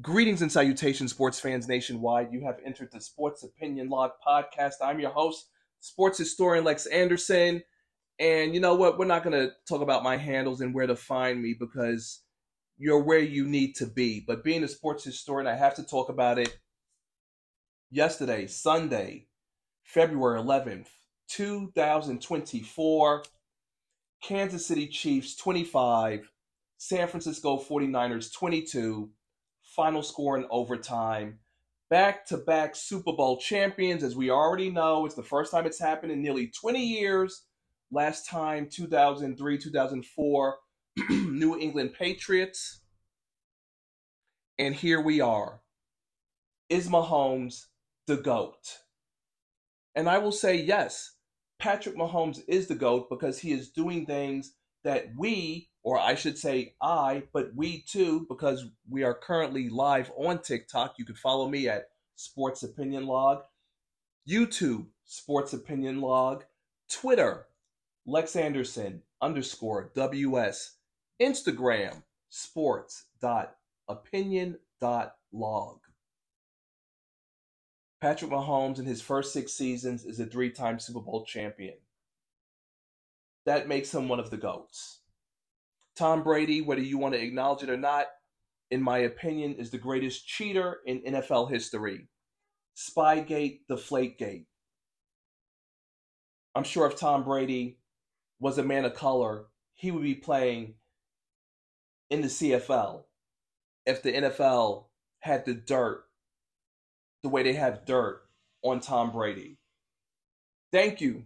Greetings and salutations, sports fans nationwide. You have entered the Sports Opinion Log podcast. I'm your host, sports historian Lex Anderson. And you know what? We're not going to talk about my handles and where to find me because you're where you need to be. But being a sports historian, I have to talk about it. Yesterday, Sunday, February 11th, 2024, Kansas City Chiefs 25, San Francisco 49ers 22 final score in overtime. Back to back Super Bowl champions, as we already know, it's the first time it's happened in nearly 20 years. Last time, 2003, 2004, New England Patriots. And here we are. Is Mahomes the GOAT? And I will say yes, Patrick Mahomes is the GOAT because he is doing things that we, or I should say I, but we too, because we are currently live on TikTok. You can follow me at Sports Opinion Log, YouTube, Sports Opinion Log, Twitter, Lex Anderson underscore WS, Instagram, sports dot opinion dot log. Patrick Mahomes in his first six seasons is a three time Super Bowl champion that makes him one of the GOATs. Tom Brady, whether you want to acknowledge it or not, in my opinion, is the greatest cheater in NFL history. Spygate, the Deflategate. I'm sure if Tom Brady was a man of color, he would be playing in the CFL if the NFL had the dirt the way they have dirt on Tom Brady. Thank you,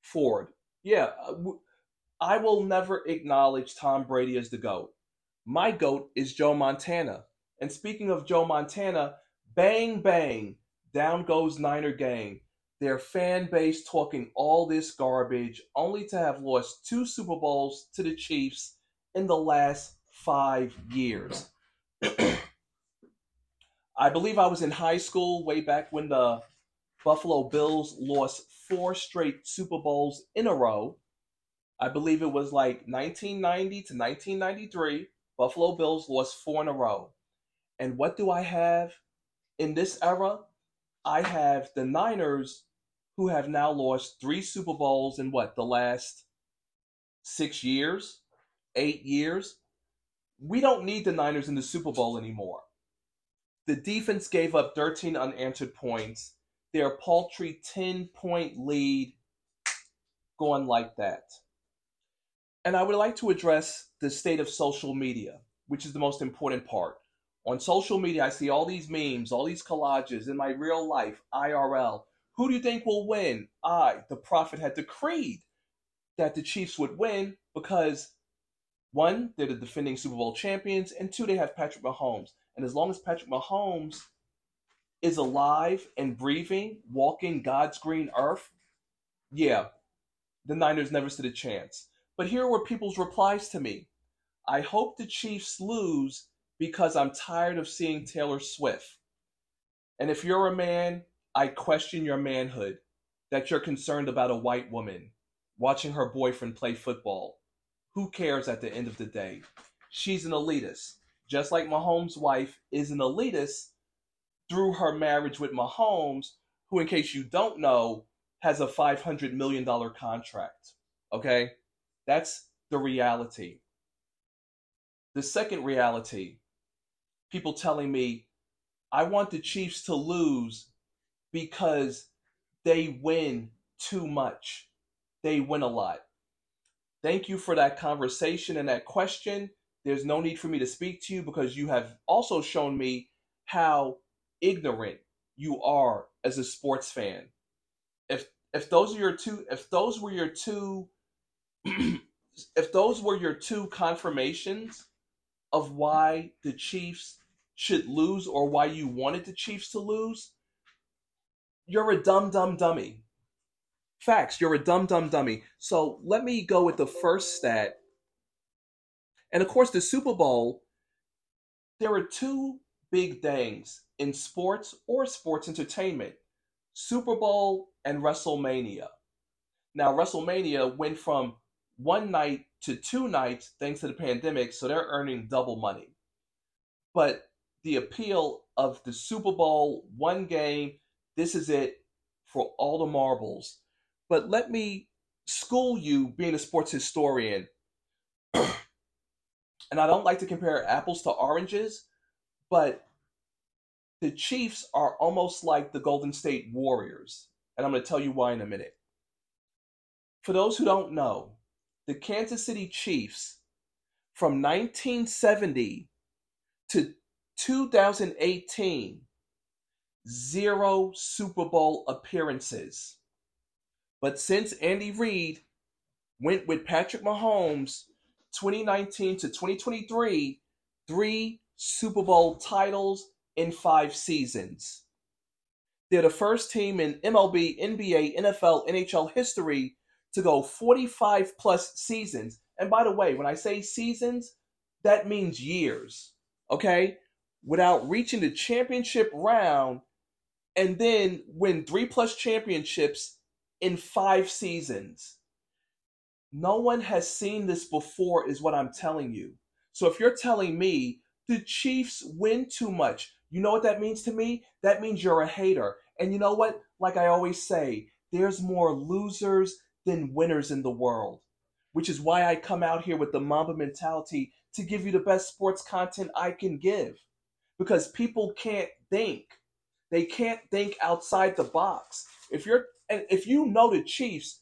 Ford yeah, uh, I will never acknowledge Tom Brady as the GOAT. My GOAT is Joe Montana. And speaking of Joe Montana, bang, bang, down goes Niner gang. Their fan base talking all this garbage, only to have lost two Super Bowls to the Chiefs in the last five years. I believe I was in high school way back when the Buffalo Bills lost four straight Super Bowls in a row. I believe it was like 1990 to 1993. Buffalo Bills lost four in a row. And what do I have in this era? I have the Niners who have now lost three Super Bowls in what, the last six years, eight years? We don't need the Niners in the Super Bowl anymore. The defense gave up 13 unanswered points their paltry 10 point lead going like that. And I would like to address the state of social media, which is the most important part. On social media, I see all these memes, all these collages in my real life, IRL. Who do you think will win? I, the prophet, had decreed that the Chiefs would win because one, they're the defending Super Bowl champions, and two, they have Patrick Mahomes. And as long as Patrick Mahomes is alive and breathing, walking God's green earth, yeah, the Niners never stood a chance. But here were people's replies to me. I hope the Chiefs lose because I'm tired of seeing Taylor Swift. And if you're a man, I question your manhood that you're concerned about a white woman watching her boyfriend play football. Who cares at the end of the day? She's an elitist. Just like Mahomes' wife is an elitist through her marriage with Mahomes, who, in case you don't know, has a $500 million contract. Okay? That's the reality. The second reality people telling me, I want the Chiefs to lose because they win too much. They win a lot. Thank you for that conversation and that question. There's no need for me to speak to you because you have also shown me how ignorant you are as a sports fan. If if those are your two if those were your two if those were your two confirmations of why the Chiefs should lose or why you wanted the Chiefs to lose, you're a dumb dumb dummy. Facts, you're a dumb dumb dummy. So let me go with the first stat. And of course the Super Bowl there are two big things in sports or sports entertainment Super Bowl and WrestleMania. Now, WrestleMania went from one night to two nights thanks to the pandemic, so they're earning double money. But the appeal of the Super Bowl, one game, this is it for all the marbles. But let me school you, being a sports historian. and I don't like to compare apples to oranges, but the Chiefs are almost like the Golden State Warriors. And I'm going to tell you why in a minute. For those who don't know, the Kansas City Chiefs from 1970 to 2018, zero Super Bowl appearances. But since Andy Reid went with Patrick Mahomes 2019 to 2023, three Super Bowl titles in five seasons. They're the first team in MLB, NBA, NFL, NHL history to go 45 plus seasons. And by the way, when I say seasons, that means years, okay? Without reaching the championship round and then win three plus championships in five seasons. No one has seen this before, is what I'm telling you. So if you're telling me the Chiefs win too much, you know what that means to me? That means you're a hater. And you know what? Like I always say, there's more losers than winners in the world, which is why I come out here with the Mamba mentality to give you the best sports content I can give. Because people can't think. They can't think outside the box. If you're and if you know the Chiefs,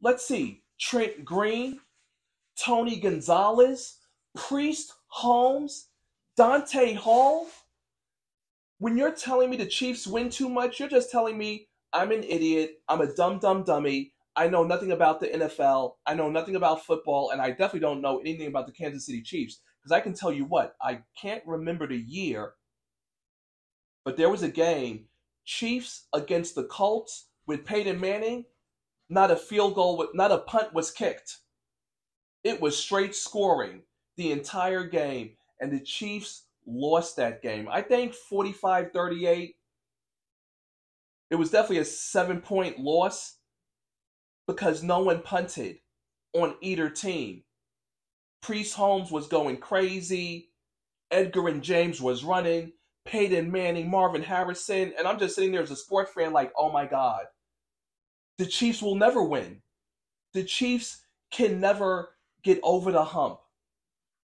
let's see, Trent Green, Tony Gonzalez, Priest Holmes, Dante Hall. When you're telling me the Chiefs win too much, you're just telling me I'm an idiot. I'm a dumb, dumb dummy. I know nothing about the NFL. I know nothing about football, and I definitely don't know anything about the Kansas City Chiefs. Because I can tell you what, I can't remember the year, but there was a game Chiefs against the Colts with Peyton Manning. Not a field goal, not a punt was kicked. It was straight scoring the entire game, and the Chiefs lost that game. I think 45 38 it was definitely a seven point loss because no one punted on either team. Priest Holmes was going crazy. Edgerrin James was running. Peyton Manning, Marvin Harrison. And I'm just sitting there as a sports fan, like, oh my God. The Chiefs will never win. The Chiefs can never get over the hump.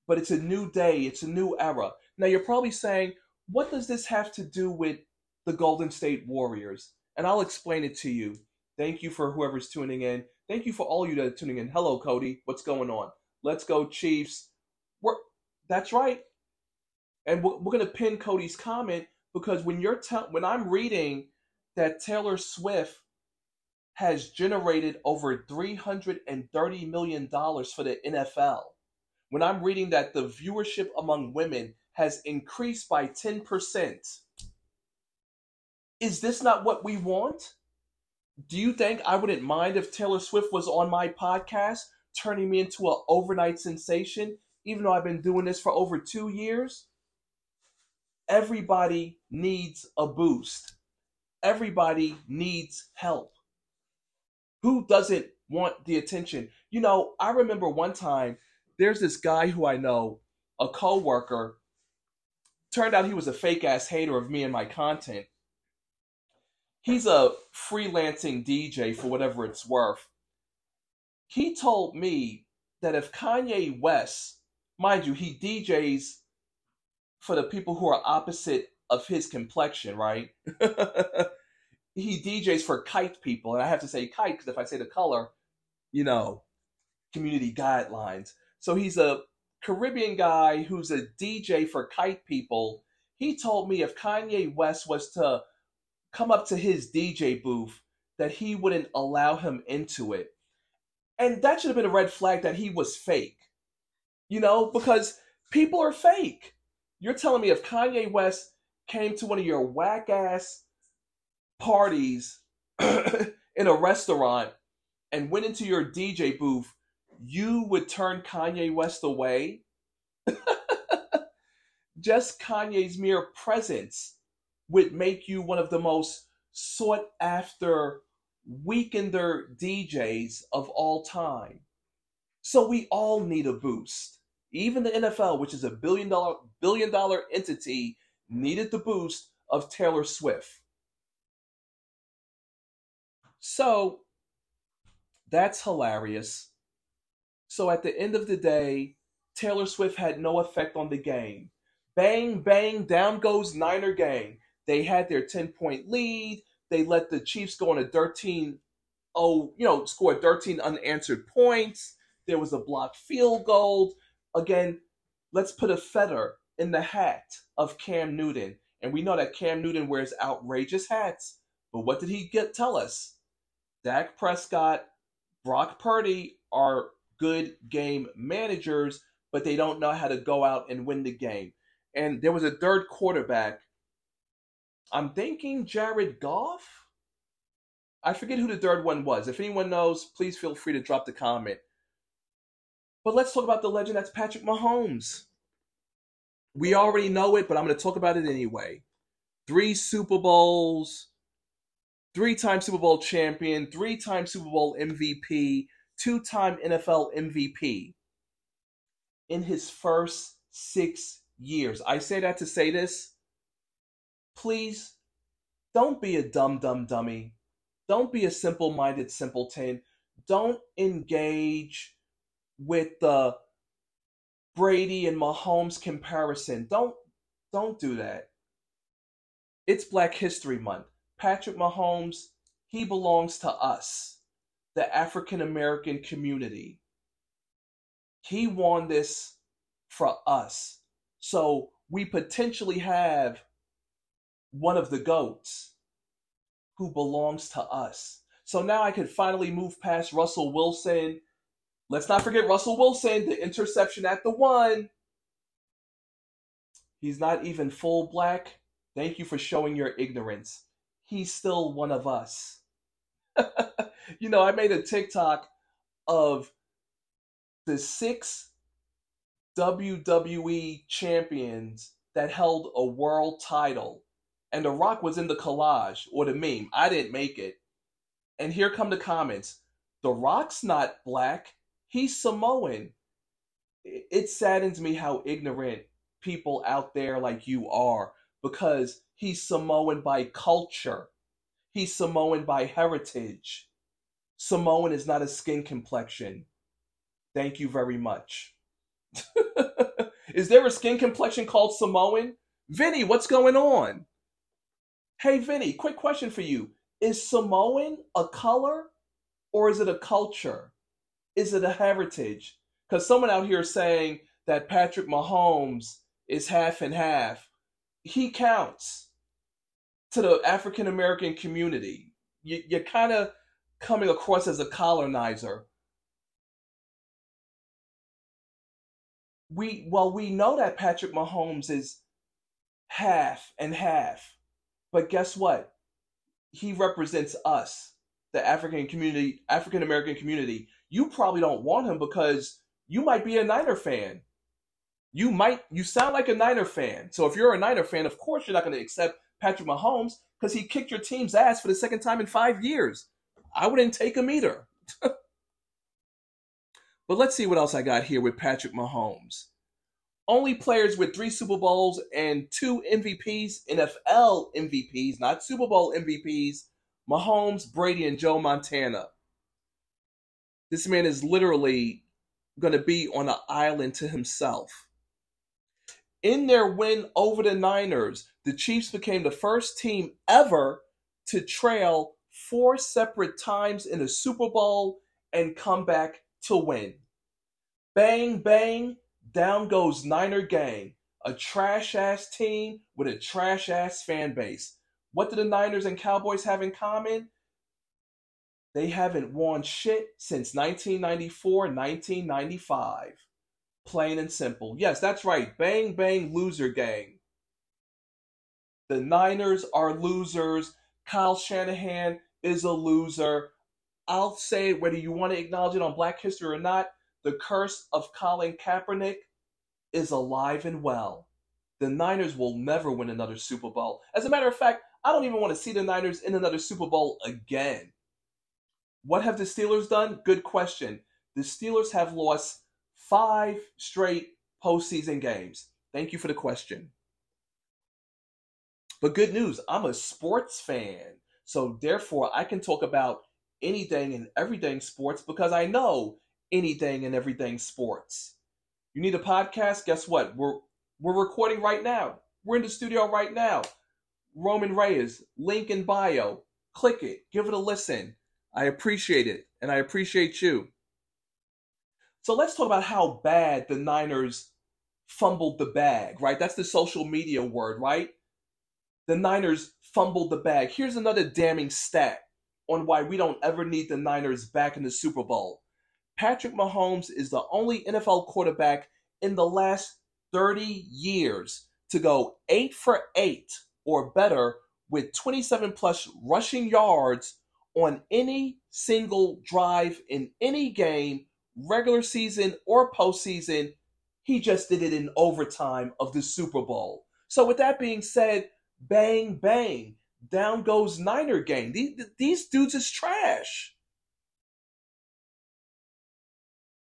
But it's a new day, it's a new era. Now, you're probably saying, what does this have to do with the Golden State Warriors. And I'll explain it to you. Thank you for whoever's tuning in. Thank you for all you that are tuning in. Hello, Cody. What's going on? Let's go, Chiefs. We're, that's right. And we're, we're going to pin Cody's comment because when you're te- when I'm reading that Taylor Swift has generated over $330 million for the NFL, when I'm reading that the viewership among women has increased by 10%, is this not what we want? Do you think I wouldn't mind if Taylor Swift was on my podcast, turning me into an overnight sensation, even though I've been doing this for over two years? Everybody needs a boost. Everybody needs help. Who doesn't want the attention? You know, I remember one time there's this guy who I know, a coworker. Turned out he was a fake ass hater of me and my content he's a freelancing DJ for whatever it's worth. He told me that if Kanye West, mind you, he DJs for the people who are opposite of his complexion, right? he DJs for kite people, and I have to say kite because if I say the color, you know, community guidelines. So he's a Caribbean guy who's a DJ for kite people. He told me if Kanye West was to come up to his DJ booth that he wouldn't allow him into it. And that should have been a red flag that he was fake. You know, because people are fake. You're telling me if Kanye West came to one of your whack ass parties in a restaurant and went into your DJ booth, you would turn Kanye West away? Just Kanye's mere presence would make you one of the most sought after weekender DJs of all time. So we all need a boost. Even the NFL, which is a billion dollar billion dollar entity, needed the boost of Taylor Swift. So that's hilarious. So at the end of the day, Taylor Swift had no effect on the game. Bang, bang, down goes Niner gang. They had their 10 point lead. They let the Chiefs go on a 13 oh, you know, score 13 unanswered points. There was a blocked field goal. Again, let's put a feather in the hat of Cam Newton. And we know that Cam Newton wears outrageous hats. But what did he get tell us? Dak Prescott, Brock Purdy are good game managers, but they don't know how to go out and win the game. And there was a third quarterback. I'm thinking Jared Goff. I forget who the third one was. If anyone knows, please feel free to drop the comment. But let's talk about the legend that's Patrick Mahomes. We already know it, but I'm going to talk about it anyway. Three Super Bowls, three time Super Bowl champion, three time Super Bowl MVP, two time NFL MVP in his first six years. I say that to say this. Please don't be a dumb, dumb dummy. Don't be a simple minded simpleton. Don't engage with the Brady and Mahomes comparison. Don't don't do that. It's Black History Month. Patrick Mahomes, he belongs to us, the African American community. He won this for us. So we potentially have one of the GOATs who belongs to us. So now I can finally move past Russell Wilson. Let's not forget Russell Wilson, the interception at the one. He's not even full black. Thank you for showing your ignorance he's still one of us. you know, I made a TikTok of the six WWE champions that held a world title. And The Rock was in the collage or the meme. I didn't make it. And here come the comments. The Rock's not black. He's Samoan. It saddens me how ignorant people out there like you are because He's Samoan by culture. He's Samoan by heritage. Samoan is not a skin complexion. Thank you very much. is there a skin complexion called Samoan? Vinny, what's going on? Hey, Vinny, quick question for you. Is Samoan a color or is it a culture? Is it a heritage? Because someone out here is saying that Patrick Mahomes is half and half. He counts to the African American community. You, you're kind of coming across as a colonizer. We well, we know that Patrick Mahomes is half and half, but guess what? He represents us, the African community, African American community. You probably don't want him because you might be a Niner fan. You might you sound like a Niner fan. So if you're a Niner fan, of course you're not going to accept Patrick Mahomes because he kicked your team's ass for the second time in five years. I wouldn't take him either. but let's see what else I got here with Patrick Mahomes. Only players with three Super Bowls and two MVPs, NFL MVPs, not Super Bowl MVPs, Mahomes, Brady, and Joe Montana. This man is literally going to be on an island to himself. In their win over the Niners, the Chiefs became the first team ever to trail four separate times in a Super Bowl and come back to win. Bang, bang, down goes Niner Gang, a trash ass team with a trash ass fan base. What do the Niners and Cowboys have in common? They haven't won shit since 1994 1995. Plain and simple. Yes, that's right. Bang, bang, loser gang. The Niners are losers. Kyle Shanahan is a loser. I'll say it whether you want to acknowledge it on Black History or not, the curse of Colin Kaepernick is alive and well. The Niners will never win another Super Bowl. As a matter of fact, I don't even want to see the Niners in another Super Bowl again. What have the Steelers done? Good question. The Steelers have lost five straight postseason games? Thank you for the question. But good news, I'm a sports fan. So therefore, I can talk about anything and everything sports because I know anything and everything sports. You need a podcast? Guess what? We're we're recording right now. We're in the studio right now. Roman Reyes, link in bio. Click it, give it a listen. I appreciate it, and I appreciate you. So let's talk about how bad the Niners fumbled the bag, right? That's the social media word, right? The Niners fumbled the bag. Here's another damning stat on why we don't ever need the Niners back in the Super Bowl. Patrick Mahomes is the only NFL quarterback in the last 30 years to go 8 for 8 or better with 27 plus rushing yards on any single drive in any game, regular season or postseason. He just did it in overtime of the Super Bowl. So, with that being said, bang, bang, down goes Niner gang. These, these dudes is trash.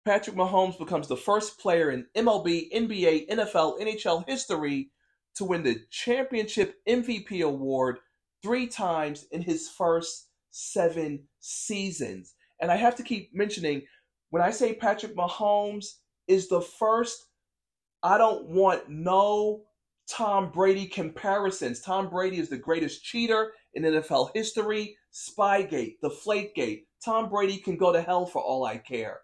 Patrick Mahomes becomes the first player in MLB, NBA, NFL, NHL history to win the championship MVP award three times in his first seven seasons. And I have to keep mentioning when I say Patrick Mahomes is the first, I don't want no Tom Brady comparisons. Tom Brady is the greatest cheater in NFL history. Spygate, Deflategate. Tom Brady can go to hell for all I care.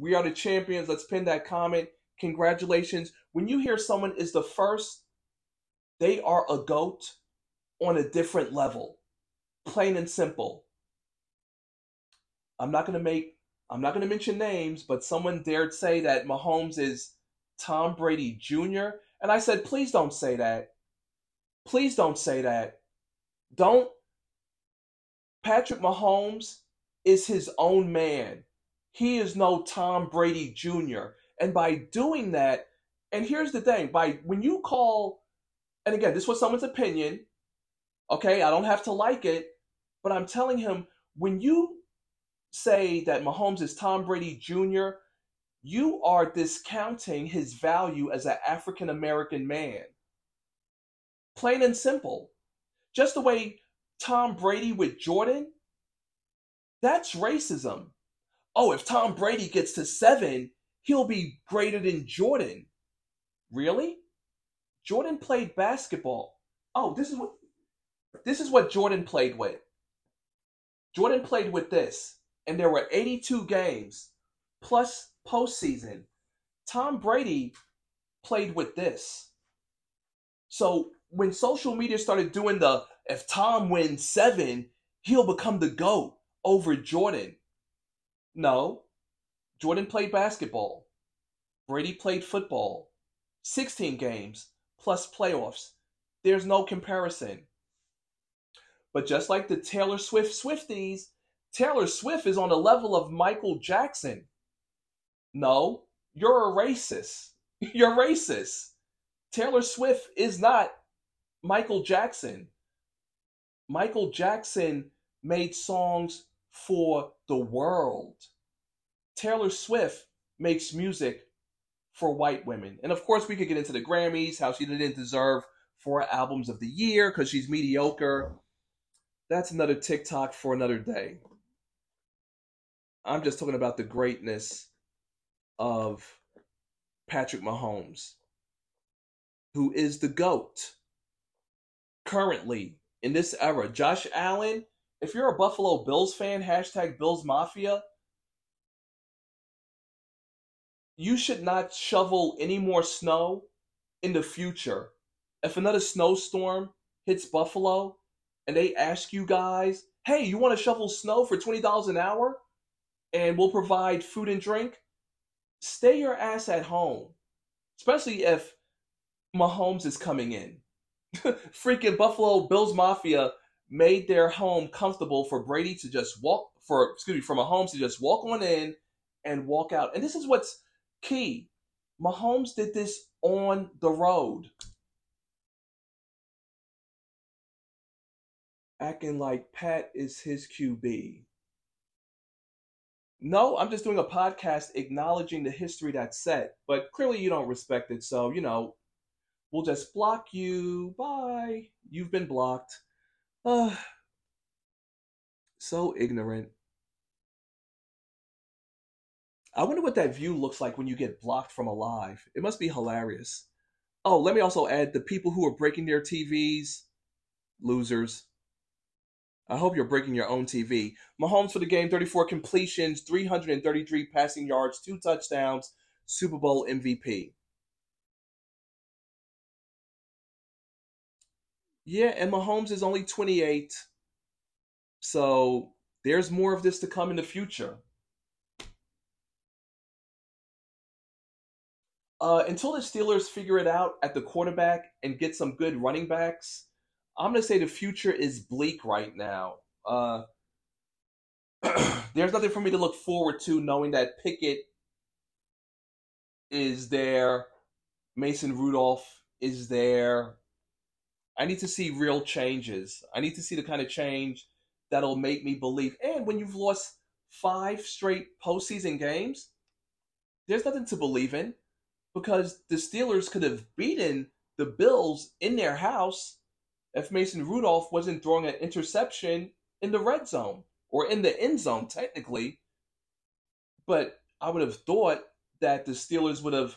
We are the champions. Let's pin that comment. Congratulations. When you hear someone is the first, they are a GOAT on a different level. Plain and simple. I'm not going to make, I'm not going to mention names, but someone dared say that Mahomes is Tom Brady Jr. And I said, please don't say that. Please don't say that. Don't. Patrick Mahomes is his own man. He is no Tom Brady Jr. And by doing that, and here's the thing by when you call, and again, this was someone's opinion, okay, I don't have to like it, but I'm telling him when you say that Mahomes is Tom Brady Jr., you are discounting his value as an African American man. Plain and simple. Just the way Tom Brady with Jordan, that's racism. Oh, if Tom Brady gets to seven, he'll be greater than Jordan. Really? Jordan played basketball. Oh, this is what this is what Jordan played with. Jordan played with this, and there were 82 games plus postseason. Tom Brady played with this. So when social media started doing the if Tom wins seven, he'll become the GOAT over Jordan. No. Jordan played basketball. Brady played football. 16 games plus playoffs. There's no comparison. But just like the Taylor Swift Swifties, Taylor Swift is on the level of Michael Jackson. No, you're a racist. You're racist. Taylor Swift is not Michael Jackson. Michael Jackson made songs for the world. Taylor Swift makes music for white women. And of course, we could get into the Grammys, how she didn't deserve four albums of the year because she's mediocre. That's another TikTok for another day. I'm just talking about the greatness of Patrick Mahomes, who is the GOAT currently in this era. Josh Allen, if you're a Buffalo Bills fan, hashtag Bills Mafia, you should not shovel any more snow in the future. If another snowstorm hits Buffalo and they ask you guys, hey, you want to shovel snow for $20 an hour and we'll provide food and drink? stay your ass at home, especially if Mahomes is coming in. Freaking Buffalo Bills Mafia made their home comfortable for Brady to just walk for excuse me for Mahomes to just walk on in and walk out. And this is what's key. Mahomes did this on the road. Acting like Pat is his QB. No, I'm just doing a podcast acknowledging the history that's set, but clearly you don't respect it, so you know, we'll just block you. Bye. You've been blocked. Uh, so ignorant. I wonder what that view looks like when you get blocked from a live. It must be hilarious. Oh, let me also add the people who are breaking their TVs, losers. I hope you're breaking your own TV. Mahomes for the game, 34 completions, 333 passing yards, two touchdowns, Super Bowl MVP. Yeah, and Mahomes is only 28. So there's more of this to come in the future. Uh, until the Steelers figure it out at the quarterback and get some good running backs, I'm going to say the future is bleak right now. Uh, there's nothing for me to look forward to knowing that Pickett is there, Mason Rudolph is there. I need to see real changes. I need to see the kind of change that'll make me believe. And when you've lost five straight postseason games, there's nothing to believe in because the Steelers could have beaten the Bills in their house if Mason Rudolph wasn't throwing an interception in the red zone or in the end zone, technically. But I would have thought that the Steelers would have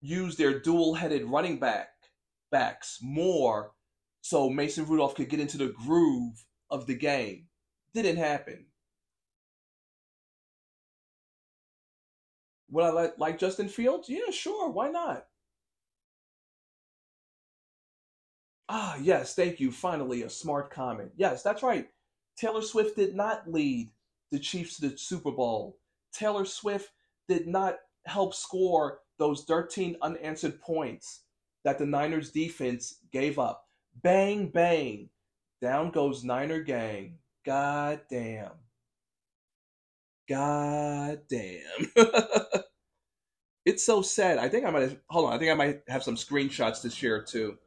used their dual headed running back backs more so Mason Rudolph could get into the groove of the game. Didn't happen. Would I like, like Justin Fields? Yeah, sure. Why not? Ah, yes, thank you. Finally, a smart comment. Yes, that's right. Taylor Swift did not lead the Chiefs to the Super Bowl. Taylor Swift did not help score those 13 unanswered points that the Niners defense gave up. Bang, bang. Down goes Niner gang. God damn. God damn. it's so sad. I think I might have, hold on. I think I might have some screenshots to share too.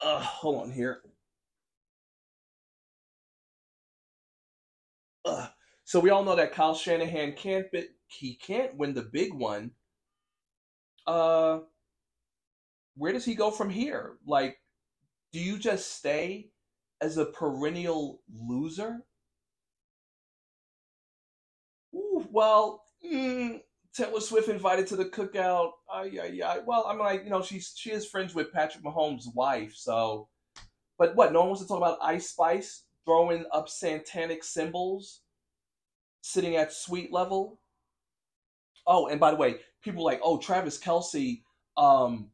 Uh, hold on here. Uh, so we all know that Kyle Shanahan can't he can't win the big one. Uh, where does he go from here? Like, do you just stay as a perennial loser? Ooh, well, mm, Taylor Swift invited to the cookout. Ay, ay, ay. Well, I'm like, you know, she's she is friends with Patrick Mahomes' wife, so. But what? No one wants to talk about Ice Spice throwing up satanic symbols, sitting at suite level. Oh, and by the way, people like, oh, Travis Kelce um,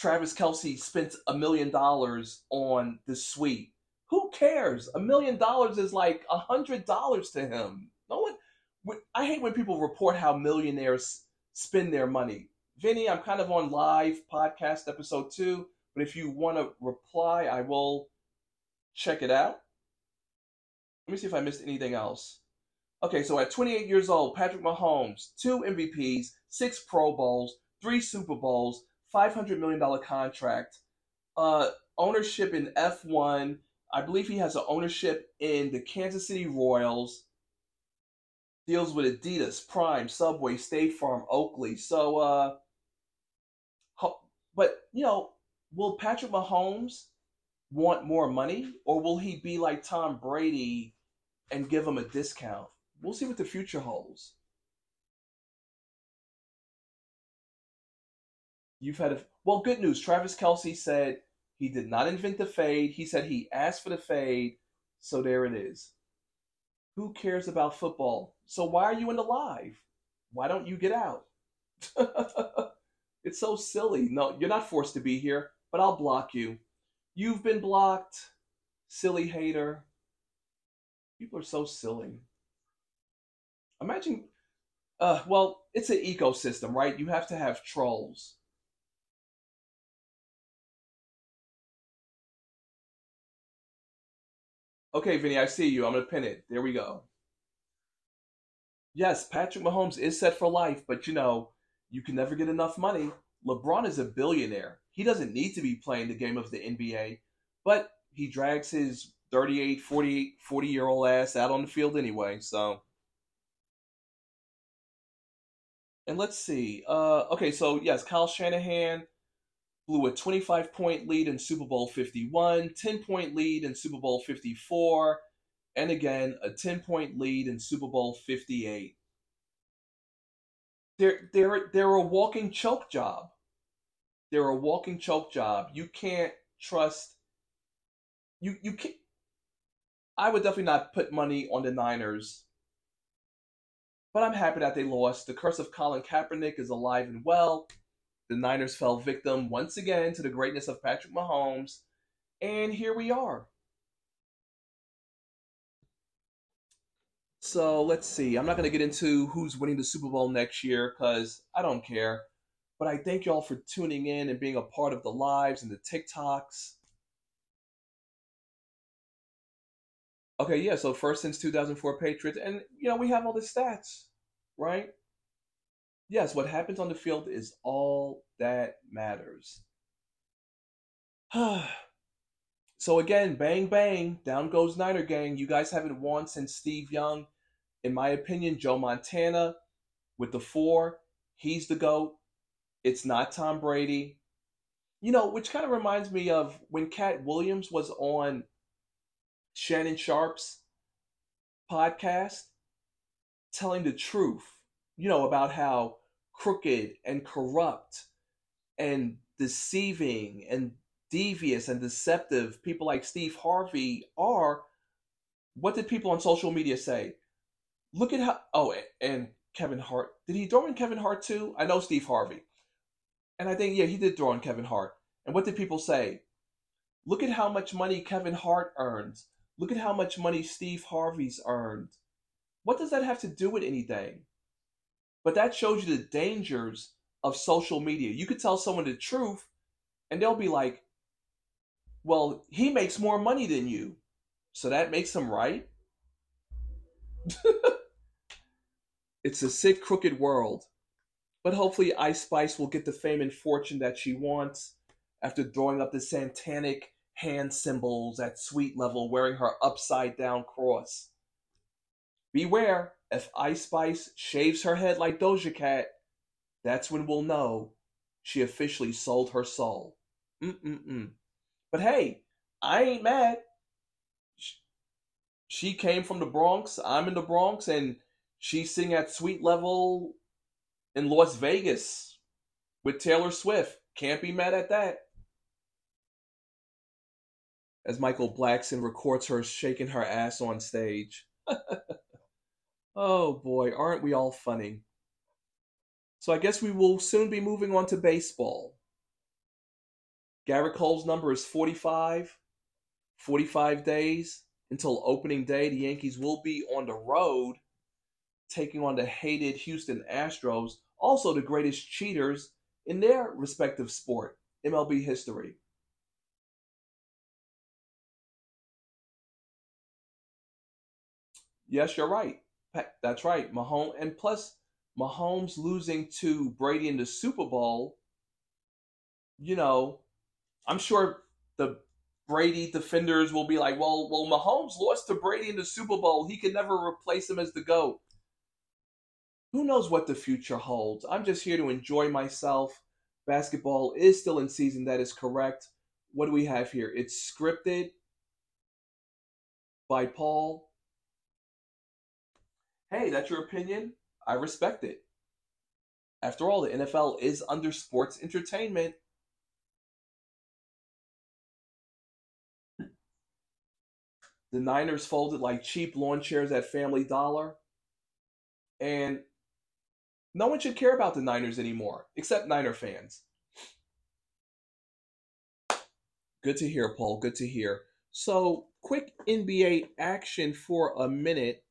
Travis Kelce spent a million dollars on the suite. Who cares? A million dollars is like a hundred dollars to him. No one I hate when people report how millionaires spend their money. Vinny, I'm kind of on live podcast episode two, but if you want to reply, I will check it out. Let me see if I missed anything else. Okay, so at 28 years old, Patrick Mahomes, two MVPs, six Pro Bowls, three Super Bowls, $500 million contract, uh, ownership in F1. I believe he has an ownership in the Kansas City Royals deals with Adidas, Prime, Subway, State Farm, Oakley. So, uh, but you know, will Patrick Mahomes want more money, or will he be like Tom Brady and give him a discount? We'll see what the future holds. You've had a well, good news. Travis Kelce said he did not invent the fade. He said he asked for the fade, so there it is. Who cares about football? So why are you in the live? Why don't you get out? it's so silly. No, you're not forced to be here, but I'll block you. You've been blocked, silly hater. People are so silly. Imagine, uh, well, it's an ecosystem, right? You have to have trolls. Okay, Vinny, I see you. I'm gonna pin it. There we go. Yes, Patrick Mahomes is set for life, but you know, you can never get enough money. LeBron is a billionaire. He doesn't need to be playing the game of the NBA, but he drags his 38, 48, 40 year old ass out on the field anyway. So, and let's see. Uh, okay, so yes, Kyle Shanahan blew a 25 point lead in Super Bowl 51, 10 point lead in Super Bowl 54, and again a 10 point lead in Super Bowl 58. They're they're they're a walking choke job. They're a walking choke job. You can't trust you you can't I would definitely not put money on the Niners. But I'm happy that they lost. The curse of Colin Kaepernick is alive and well. The Niners fell victim once again to the greatness of Patrick Mahomes. And here we are. So let's see. I'm not going to get into who's winning the Super Bowl next year because I don't care. But I thank y'all for tuning in and being a part of the lives and the TikToks. Okay, yeah, so first since 2004 Patriots. And, you know, we have all the stats, right? Yes, what happens on the field is all that matters. so again, bang, bang, down goes Niner Gang. You guys haven't won since Steve Young. In my opinion, Joe Montana with the four, he's the GOAT. It's not Tom Brady. You know, which kind of reminds me of when Katt Williams was on Shannon Sharpe's podcast telling the truth, you know, about how crooked and corrupt and deceiving and devious and deceptive people like Steve Harvey are. What did people on social media say? Look at how. Oh, and Kevin Hart. Did he throw in Kevin Hart too? I know Steve Harvey. And I think, yeah, he did throw in Kevin Hart. And what did people say? Look at how much money Kevin Hart earns. Look at how much money Steve Harvey's earned. What does that have to do with anything? But that shows you the dangers of social media. You could tell someone the truth and they'll be like, well, he makes more money than you. So that makes him right? it's a sick, crooked world. But hopefully, Ice Spice will get the fame and fortune that she wants after throwing up the satanic hand symbols at suite level wearing her upside down cross. Beware, if Ice Spice shaves her head like Doja Cat, that's when we'll know she officially sold her soul. Mm-mm-mm. But hey, I ain't mad. She came from the Bronx, I'm in the Bronx, and she's sitting at suite level in Las Vegas with Taylor Swift. Can't be mad at that as Michael Blackson records her shaking her ass on stage. oh boy, aren't we all funny? So I guess we will soon be moving on to baseball. Gerrit Cole's number is 45. 45 days until opening day. The Yankees will be on the road taking on the hated Houston Astros, also the greatest cheaters in their respective sport, MLB history. Yes, you're right. That's right. Mahomes and plus Mahomes losing to Brady in the Super Bowl. You know, I'm sure the Brady defenders will be like, "Well, well, Mahomes lost to Brady in the Super Bowl. He can never replace him as the goat." Who knows what the future holds? I'm just here to enjoy myself. Basketball is still in season. That is correct. What do we have here? It's scripted by Paul hey, that's your opinion. I respect it. After all, the NFL is under sports entertainment. The Niners folded like cheap lawn chairs at Family Dollar. And no one should care about the Niners anymore, except Niner fans. Good to hear, Paul. Good to hear. So, quick NBA action for a minute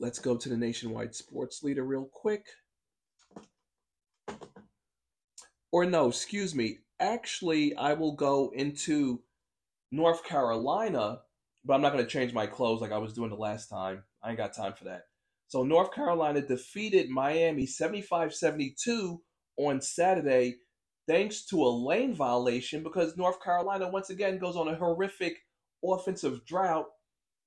let's go to the nationwide sports leader real quick. Or no, excuse me. Actually, I will go into North Carolina, but I'm not going to change my clothes like I was doing the last time. I ain't got time for that. So North Carolina defeated Miami 75-72 on Saturday. thanks to a lane violation because North Carolina once again goes on a horrific offensive drought.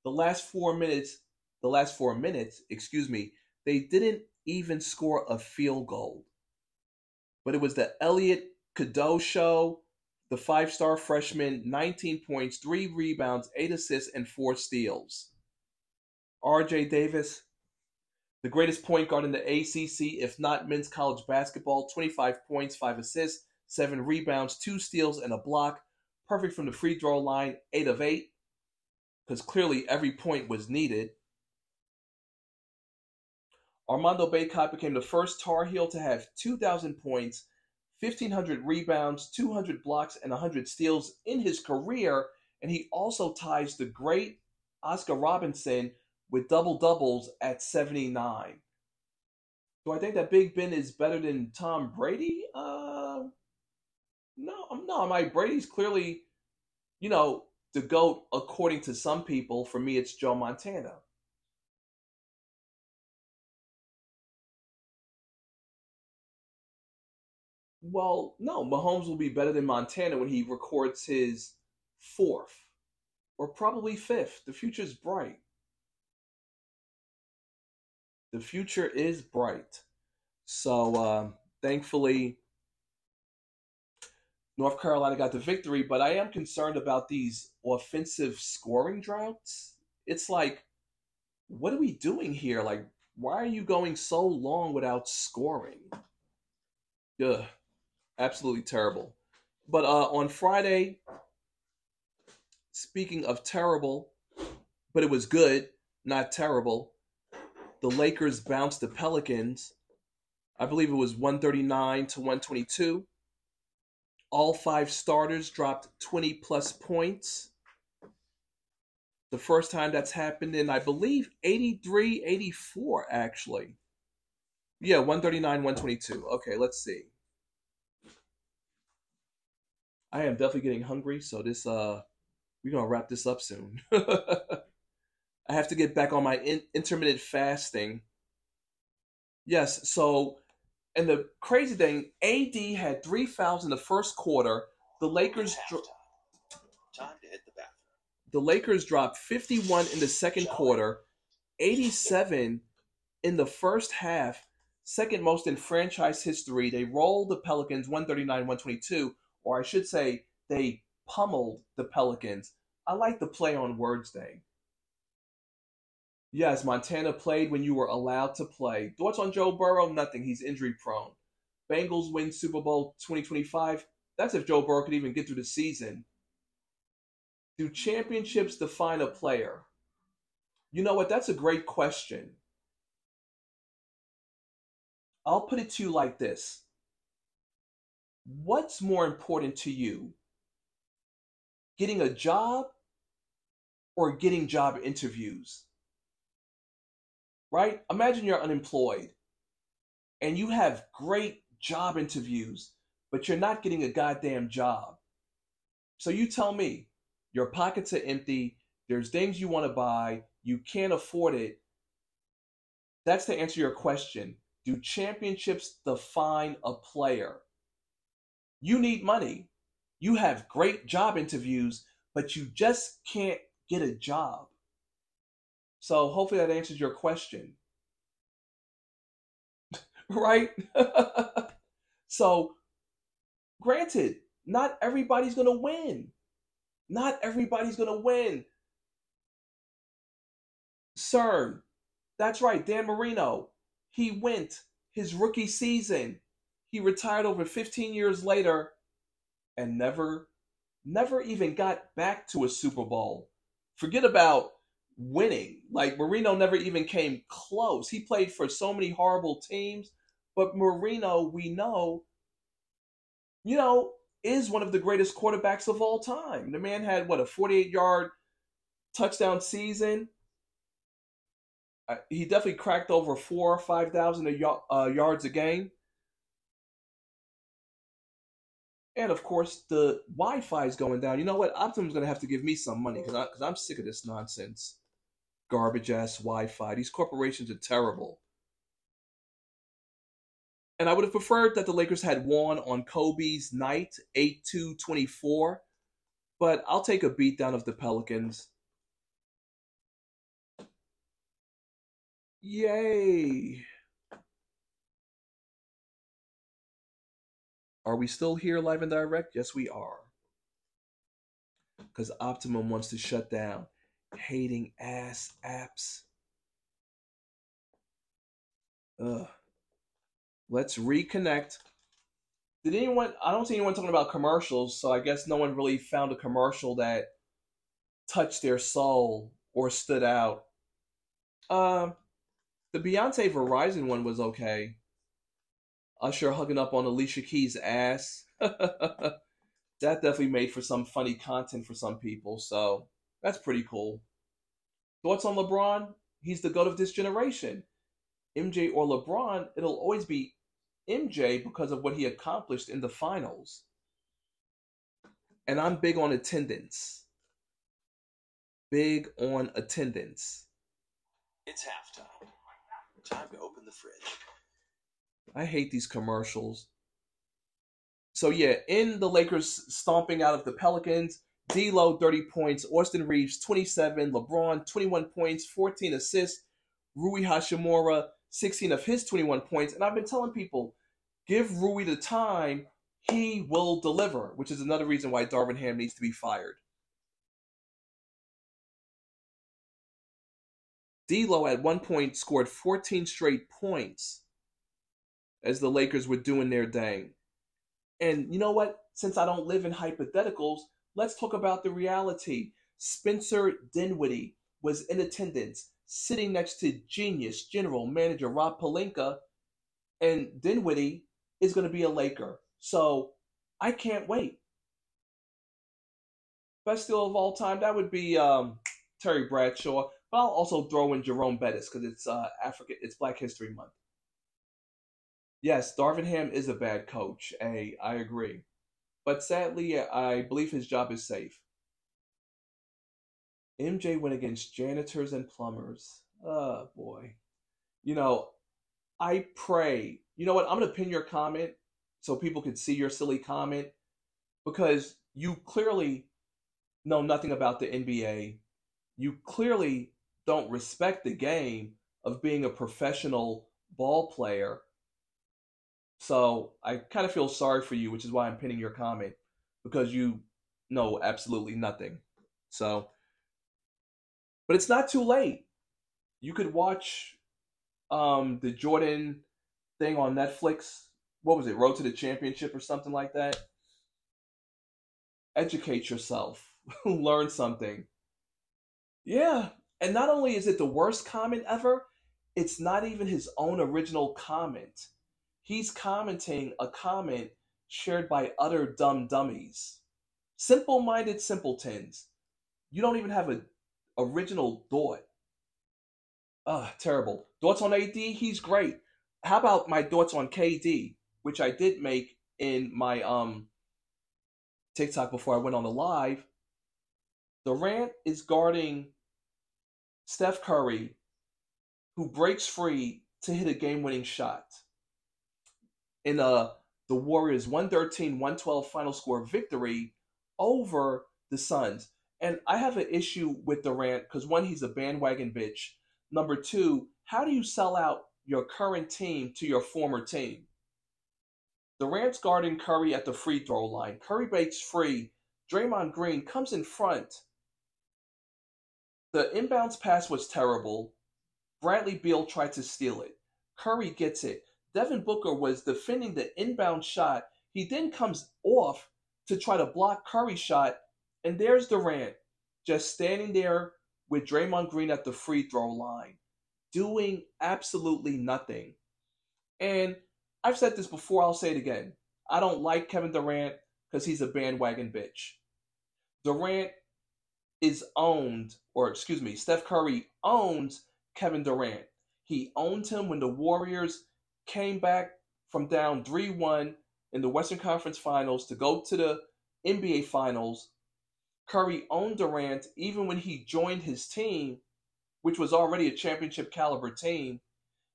The last four minutes, the last four minutes, excuse me, they didn't even score a field goal. But it was the Elliot Cadeau show. The five star freshman, 19 points, three rebounds, eight assists, and four steals. RJ Davis, the greatest point guard in the ACC, if not men's college basketball, 25 points, five assists, seven rebounds, two steals, and a block. Perfect from the free throw line, eight of eight, because clearly every point was needed. Armando Bacot became the first Tar Heel to have 2,000 points, 1,500 rebounds, 200 blocks, and 100 steals in his career. And he also ties the great Oscar Robertson with double doubles at 79. Do I think that Big Ben is better than Tom Brady? Uh, no, I'm no. My Brady's clearly, you know, the goat according to some people. For me, it's Joe Montana. Well, no, Mahomes will be better than Montana when he records his fourth or probably fifth. The future's bright. The future is bright. So, uh, thankfully, North Carolina got the victory, but I am concerned about these offensive scoring droughts. It's like, what are we doing here? Like, why are you going so long without scoring? Ugh absolutely terrible. But uh, on Friday, speaking of terrible, but it was good, not terrible. The Lakers bounced the Pelicans. I believe it was 139 to 122. All five starters dropped 20 plus points. The first time that's happened in, I believe, 83, 84, actually. Yeah, 139, 122. Okay, let's see. I am definitely getting hungry, so this uh we're gonna wrap this up soon. I have to get back on my in- intermittent fasting. Yes, so and the crazy thing, AD had three fouls in the first quarter. The Lakers dro- time to hit the bathroom. The Lakers dropped 51 in the second quarter, 87 in the first half, second most in franchise history. They rolled the Pelicans 139-122 or I should say, they pummeled the Pelicans. I like the play on words thing. Yes, Montana played when you were allowed to play. Thoughts on Joe Burrow? Nothing. He's injury prone. Bengals win Super Bowl 2025. That's if Joe Burrow could even get through the season. Do championships define a player? You know what? That's a great question. I'll put it to you like this what's more important to you? Getting a job or getting job interviews? Right? Imagine you're unemployed and you have great job interviews, but you're not getting a goddamn job. So you tell me, your pockets are empty, there's things you want to buy, you can't afford it. That's to answer your question. Do championships define a player? You need money. You have great job interviews, but you just can't get a job. So hopefully that answers your question. right? so, granted, not everybody's going to win. Not everybody's going to win. CERN, that's right, Dan Marino, he went his rookie season he retired over 15 years later and never, never even got back to a Super Bowl. Forget about winning. Like Marino never even came close. He played for so many horrible teams, but Marino, we know, you know, is one of the greatest quarterbacks of all time. The man had what a 48 yard touchdown season. Uh, he definitely cracked over four or five thousand uh, yards a game. And of course, the Wi-Fi is going down. You know what? Optimum's going to have to give me some money because I'm sick of this nonsense, garbage ass Wi-Fi. These corporations are terrible. And I would have preferred that the Lakers had won on Kobe's night, 8 2 24. But I'll take a beatdown of the Pelicans. Yay! Are we still here live and direct? Yes, we are. Because Optimum wants to shut down hating ass apps. Ugh. Let's reconnect. Did anyone? I don't see anyone talking about commercials, so I guess no one really found a commercial that touched their soul or stood out. Uh, the Beyonce Verizon one was okay. Usher hugging up on Alicia Keys' ass. that definitely made for some funny content for some people, so that's pretty cool. Thoughts on LeBron? He's the goat of this generation. MJ or LeBron, it'll always be MJ because of what he accomplished in the finals. And I'm big on attendance. Big on attendance. It's halftime. Time to open the fridge. I hate these commercials. So yeah, in the Lakers stomping out of the Pelicans, D'Lo 30 points, Austin Reaves 27, LeBron 21 points, 14 assists, Rui Hachimura 16 of his 21 points. And I've been telling people, give Rui the time, he will deliver, which is another reason why Darvin Ham needs to be fired. D'Lo at one point scored 14 straight points as the Lakers were doing their thing. And you know what? Since I don't live in hypotheticals, let's talk about the reality. Spencer Dinwiddie was in attendance, sitting next to genius general manager Rob Pelinka, and Dinwiddie is going to be a Laker. So I can't wait. Best deal of all time, that would be um, Terry Bradshaw. But I'll also throw in Jerome Bettis because it's uh, Africa, it's Black History Month. Yes, Darvin Ham is a bad coach. A, I agree. But sadly, I believe his job is safe. MJ went against janitors and plumbers. Oh boy. You know, I pray. You know what? I'm going to pin your comment so people can see your silly comment because you clearly know nothing about the NBA. You clearly don't respect the game of being a professional ball player so I kind of feel sorry for you, which is why I'm pinning your comment because you know absolutely nothing. So, but it's not too late. You could watch um, the Jordan thing on Netflix. What was it? Road to the Championship or something like that. Educate yourself, learn something. Yeah, and not only is it the worst comment ever, it's not even his own original comment he's commenting a comment shared by other dumb dummies. Simple minded simpletons. You don't even have an original thought. Ugh, terrible. Thoughts on AD? He's great. How about my thoughts on KD, which I did make in my um TikTok before I went on the live? Durant is guarding Steph Curry, who breaks free to hit a game winning shot in uh, the Warriors 113 112 final score victory over the Suns. And I have an issue with Durant because one, he's a bandwagon bitch. Number two, how do you sell out your current team to your former team? Durant's guarding Curry at the free throw line. Curry breaks free. Draymond Green comes in front. The inbounds pass was terrible. Bradley Beal tried to steal it. Curry gets it. Devin Booker was defending the inbound shot. He then comes off to try to block Curry's shot, and there's Durant just standing there with Draymond Green at the free throw line, doing absolutely nothing. And I've said this before, I'll say it again. I don't like Kevin Durant because he's a bandwagon bitch. Durant is owned, or excuse me, Steph Curry owns Kevin Durant. He owned him when the Warriors came back from down 3 1 in the Western Conference Finals to go to the NBA Finals. Curry owned Durant even when he joined his team, which was already a championship caliber team.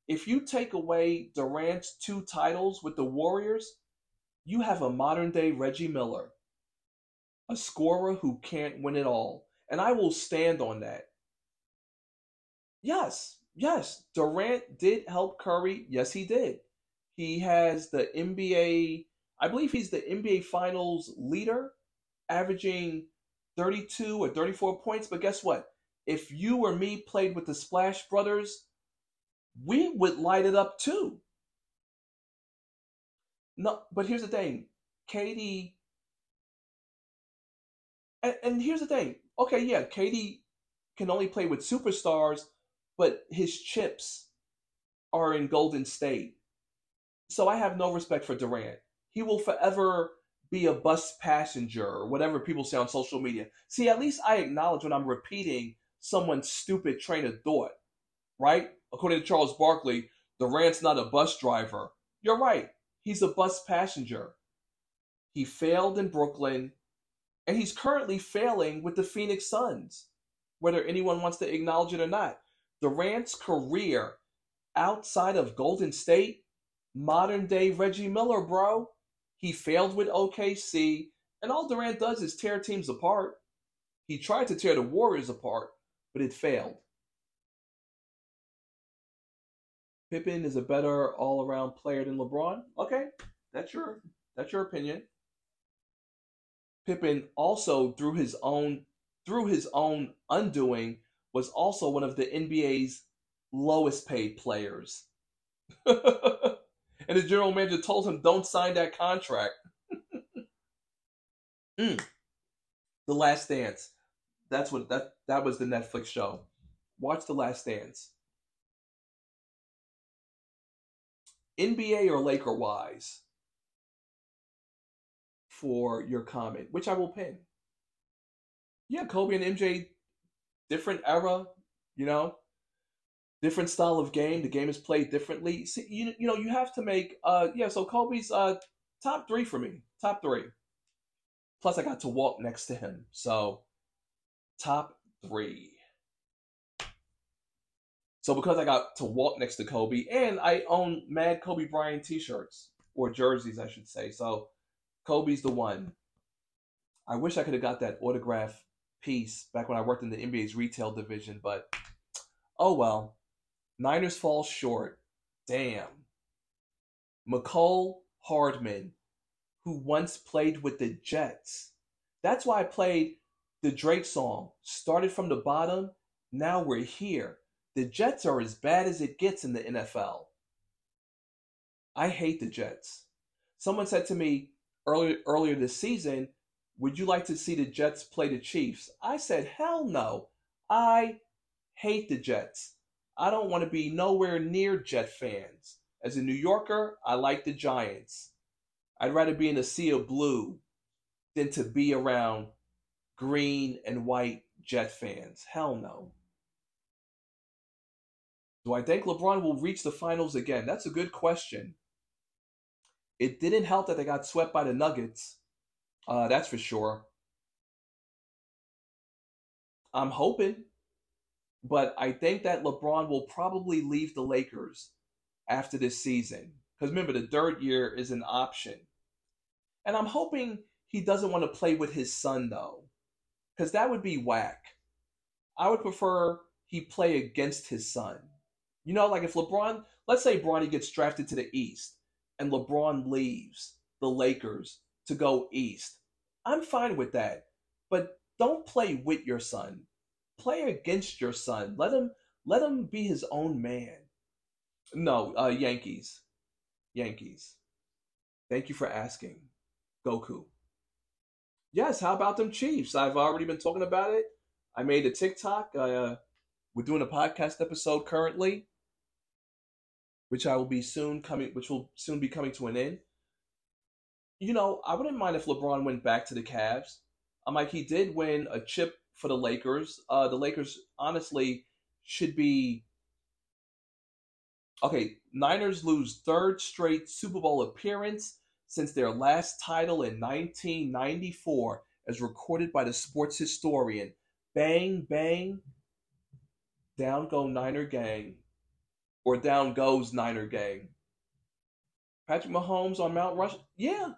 if you take away Durant's two titles with the Warriors, you have a modern day Reggie Miller, a scorer who can't win it all. And I will stand on that. Yes, yes, Durant did help Curry. Yes, he did. He has the NBA, I believe he's the NBA Finals leader, averaging 32 or 34 points. But guess what? If you or me played with the Splash Brothers, we would light it up too. No, but here's the thing, KD. And, and here's the thing. Okay, yeah, KD can only play with superstars, but his chips are in Golden State. So I have no respect for Durant. He will forever be a bus passenger or whatever people say on social media. See, at least I acknowledge when I'm repeating someone's stupid train of thought, right? According to Charles Barkley, Durant's not a bus driver. You're right. He's a bus passenger. He failed in Brooklyn, and he's currently failing with the Phoenix Suns, whether anyone wants to acknowledge it or not. Durant's career outside of Golden State, modern day Reggie Miller, bro. He failed with OKC, and all Durant does is tear teams apart. He tried to tear the Warriors apart, but it failed. Pippen is a better all-around player than LeBron. Okay, that's your that's your opinion. Pippen also through his own through his own undoing was also one of the NBA's lowest paid players. and the general manager told him don't sign that contract. mm. The Last Dance. That's what that that was the Netflix show. Watch The Last Dance. NBA or Laker wise for your comment, which I will pin. Yeah, Kobe and MJ, different era, you know, different style of game. The game is played differently. See, you, you know, you have to make, uh, yeah, so Kobe's uh, top three for me, top three. Plus, I got to walk next to him. So, top three. So because I got to walk next to Kobe, and I own mad Kobe Bryant T-shirts or jerseys, I should say. So Kobe's the one. I wish I could have got that autograph piece back when I worked in the NBA's retail division, but oh well. Niners fall short. Damn. Mecole Hardman, who once played with the Jets. That's why I played the Drake song. Started from the bottom, now we're here. The Jets are as bad as it gets in the NFL. I hate the Jets. Someone said to me earlier earlier this season, "Would you like to see the Jets play the Chiefs?" I said, "Hell no. I hate the Jets. I don't want to be nowhere near Jet fans. As a New Yorker, I like the Giants. I'd rather be in a sea of blue than to be around green and white Jet fans. Hell no. Do I think LeBron will reach the finals again? That's a good question. It didn't help that they got swept by the Nuggets. Uh, that's for sure. I'm hoping, but I think that LeBron will probably leave the Lakers after this season. Because remember, the third year is an option. And I'm hoping he doesn't want to play with his son, though, because that would be whack. I would prefer he play against his son. You know, like if LeBron, let's say Bronny gets drafted to the East and LeBron leaves the Lakers to go East. I'm fine with that. But don't play with your son. Play against your son. Let him let him be his own man. No, uh, Yankees. Yankees. Thank you for asking. Goku. Yes, how about them Chiefs? I've already been talking about it. I made a TikTok. Uh, we're doing a podcast episode currently which I will be soon coming, which will soon be coming to an end. You know, I wouldn't mind if LeBron went back to the Cavs. I'm like, he did win a chip for the Lakers. Uh, the Lakers honestly should be okay. Niners lose third straight Super Bowl appearance since their last title in 1994, as recorded by the sports historian. Bang bang, down go Niner gang or down goes Niner gang. Patrick Mahomes on Mount Rush? Yeah.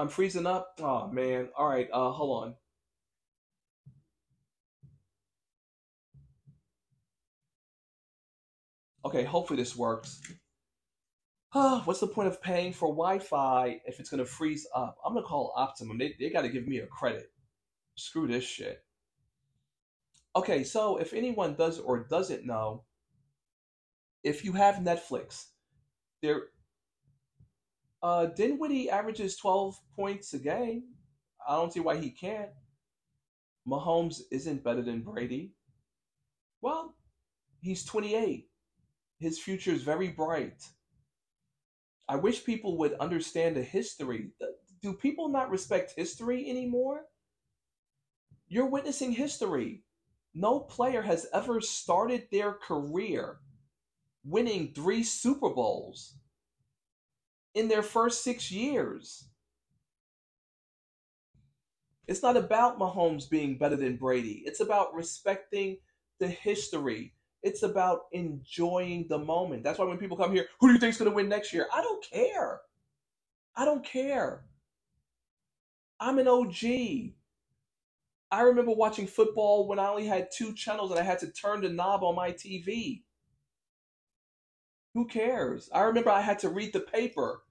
I'm freezing up. Oh man. All right, uh hold on. Okay, hopefully this works. Uh, what's the point of paying for Wi-Fi if it's gonna freeze up? I'm gonna call Optimum. They they gotta give me a credit. Screw this shit. Okay, so if anyone does or doesn't know, if you have Netflix, there uh Dinwiddie averages 12 points a game. I don't see why he can't. Mahomes isn't better than Brady. Well, he's 28. His future is very bright. I wish people would understand the history. Do people not respect history anymore? You're witnessing history. No player has ever started their career winning three Super Bowls in their first six years. It's not about Mahomes being better than Brady. It's about respecting the history. It's about enjoying the moment. That's why when people come here, who do you think is going to win next year? I don't care. I don't care. I'm an OG. I remember watching football when I only had two channels and I had to turn the knob on my TV. Who cares? I remember I had to read the paper.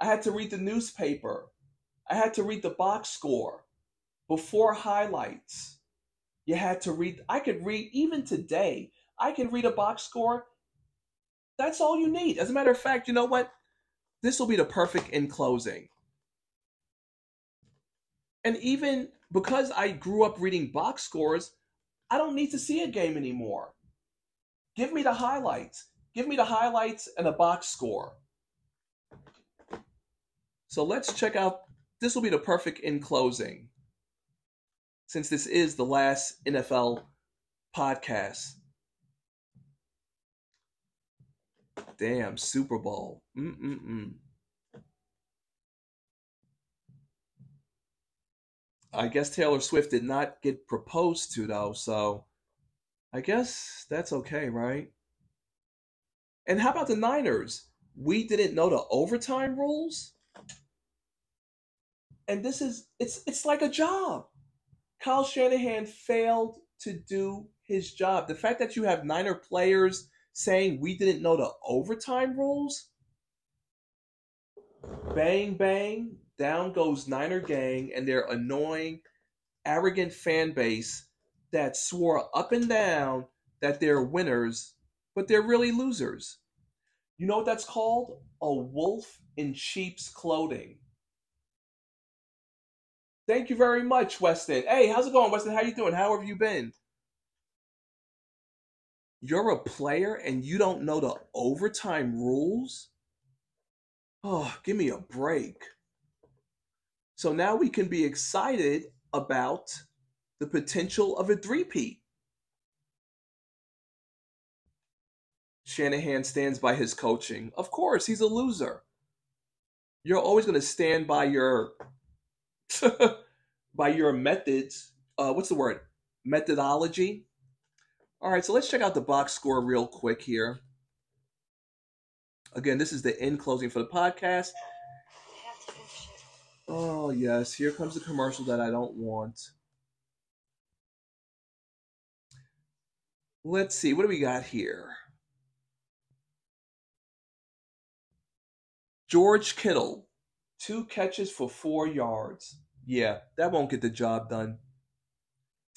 I had to read the newspaper. I had to read the box score before highlights. You had to read, I could read, even today, I can read a box score. That's all you need. As a matter of fact, you know what? This will be the perfect in closing. And even because I grew up reading box scores, I don't need to see a game anymore. Give me the highlights. Give me the highlights and a box score. So let's check out. This will be the perfect in closing. Since this is the last NFL podcast. Damn, Super Bowl. Mm-mm-mm. I guess Taylor Swift did not get proposed to, though, so I guess that's okay, right? And how about the Niners? We didn't know the overtime rules? And this is it's it's like a job. Kyle Shanahan failed to do his job. The fact that you have Niner players saying we didn't know the overtime rules, bang bang, down goes Niner gang and their annoying, arrogant fan base that swore up and down that they're winners but they're really losers. You know what that's called? A wolf in sheep's clothing. Thank you very much, Weston. Hey, how's it going, Weston? How are you doing? How have you been? You're a player and you don't know the overtime rules? Oh, give me a break. So now we can be excited about the potential of a three-peat. Shanahan stands by his coaching. Of course, he's a loser. You're always going to stand by your by your methods. Uh, what's the word? Methodology. All right, so let's check out the box score real quick here. Again, this is the end closing for the podcast. Oh, yes, here comes the commercial that I don't want. Let's see, what do we got here? George Kittle, two catches for four yards. Yeah, that won't get the job done.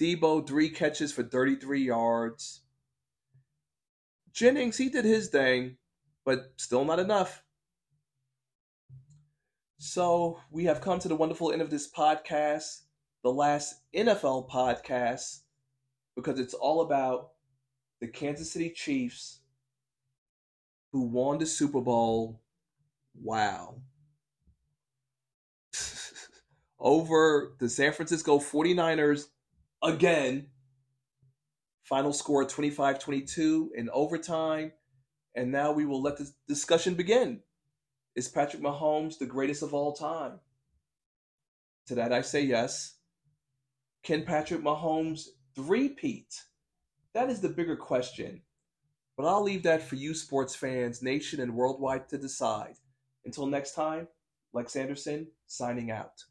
Deebo, three catches for 33 yards. Jennings, he did his thing, but still not enough. So we have come to the wonderful end of this podcast, the last NFL podcast, because it's all about the Kansas City Chiefs who won the Super Bowl Wow. Over the San Francisco 49ers again. Final score 25 22 in overtime. And now we will let the discussion begin. Is Patrick Mahomes the greatest of all time? To that I say yes. Can Patrick Mahomes three-peat? That is the bigger question. But I'll leave that for you sports fans, nation and worldwide to decide. Until next time, Lex Anderson signing out.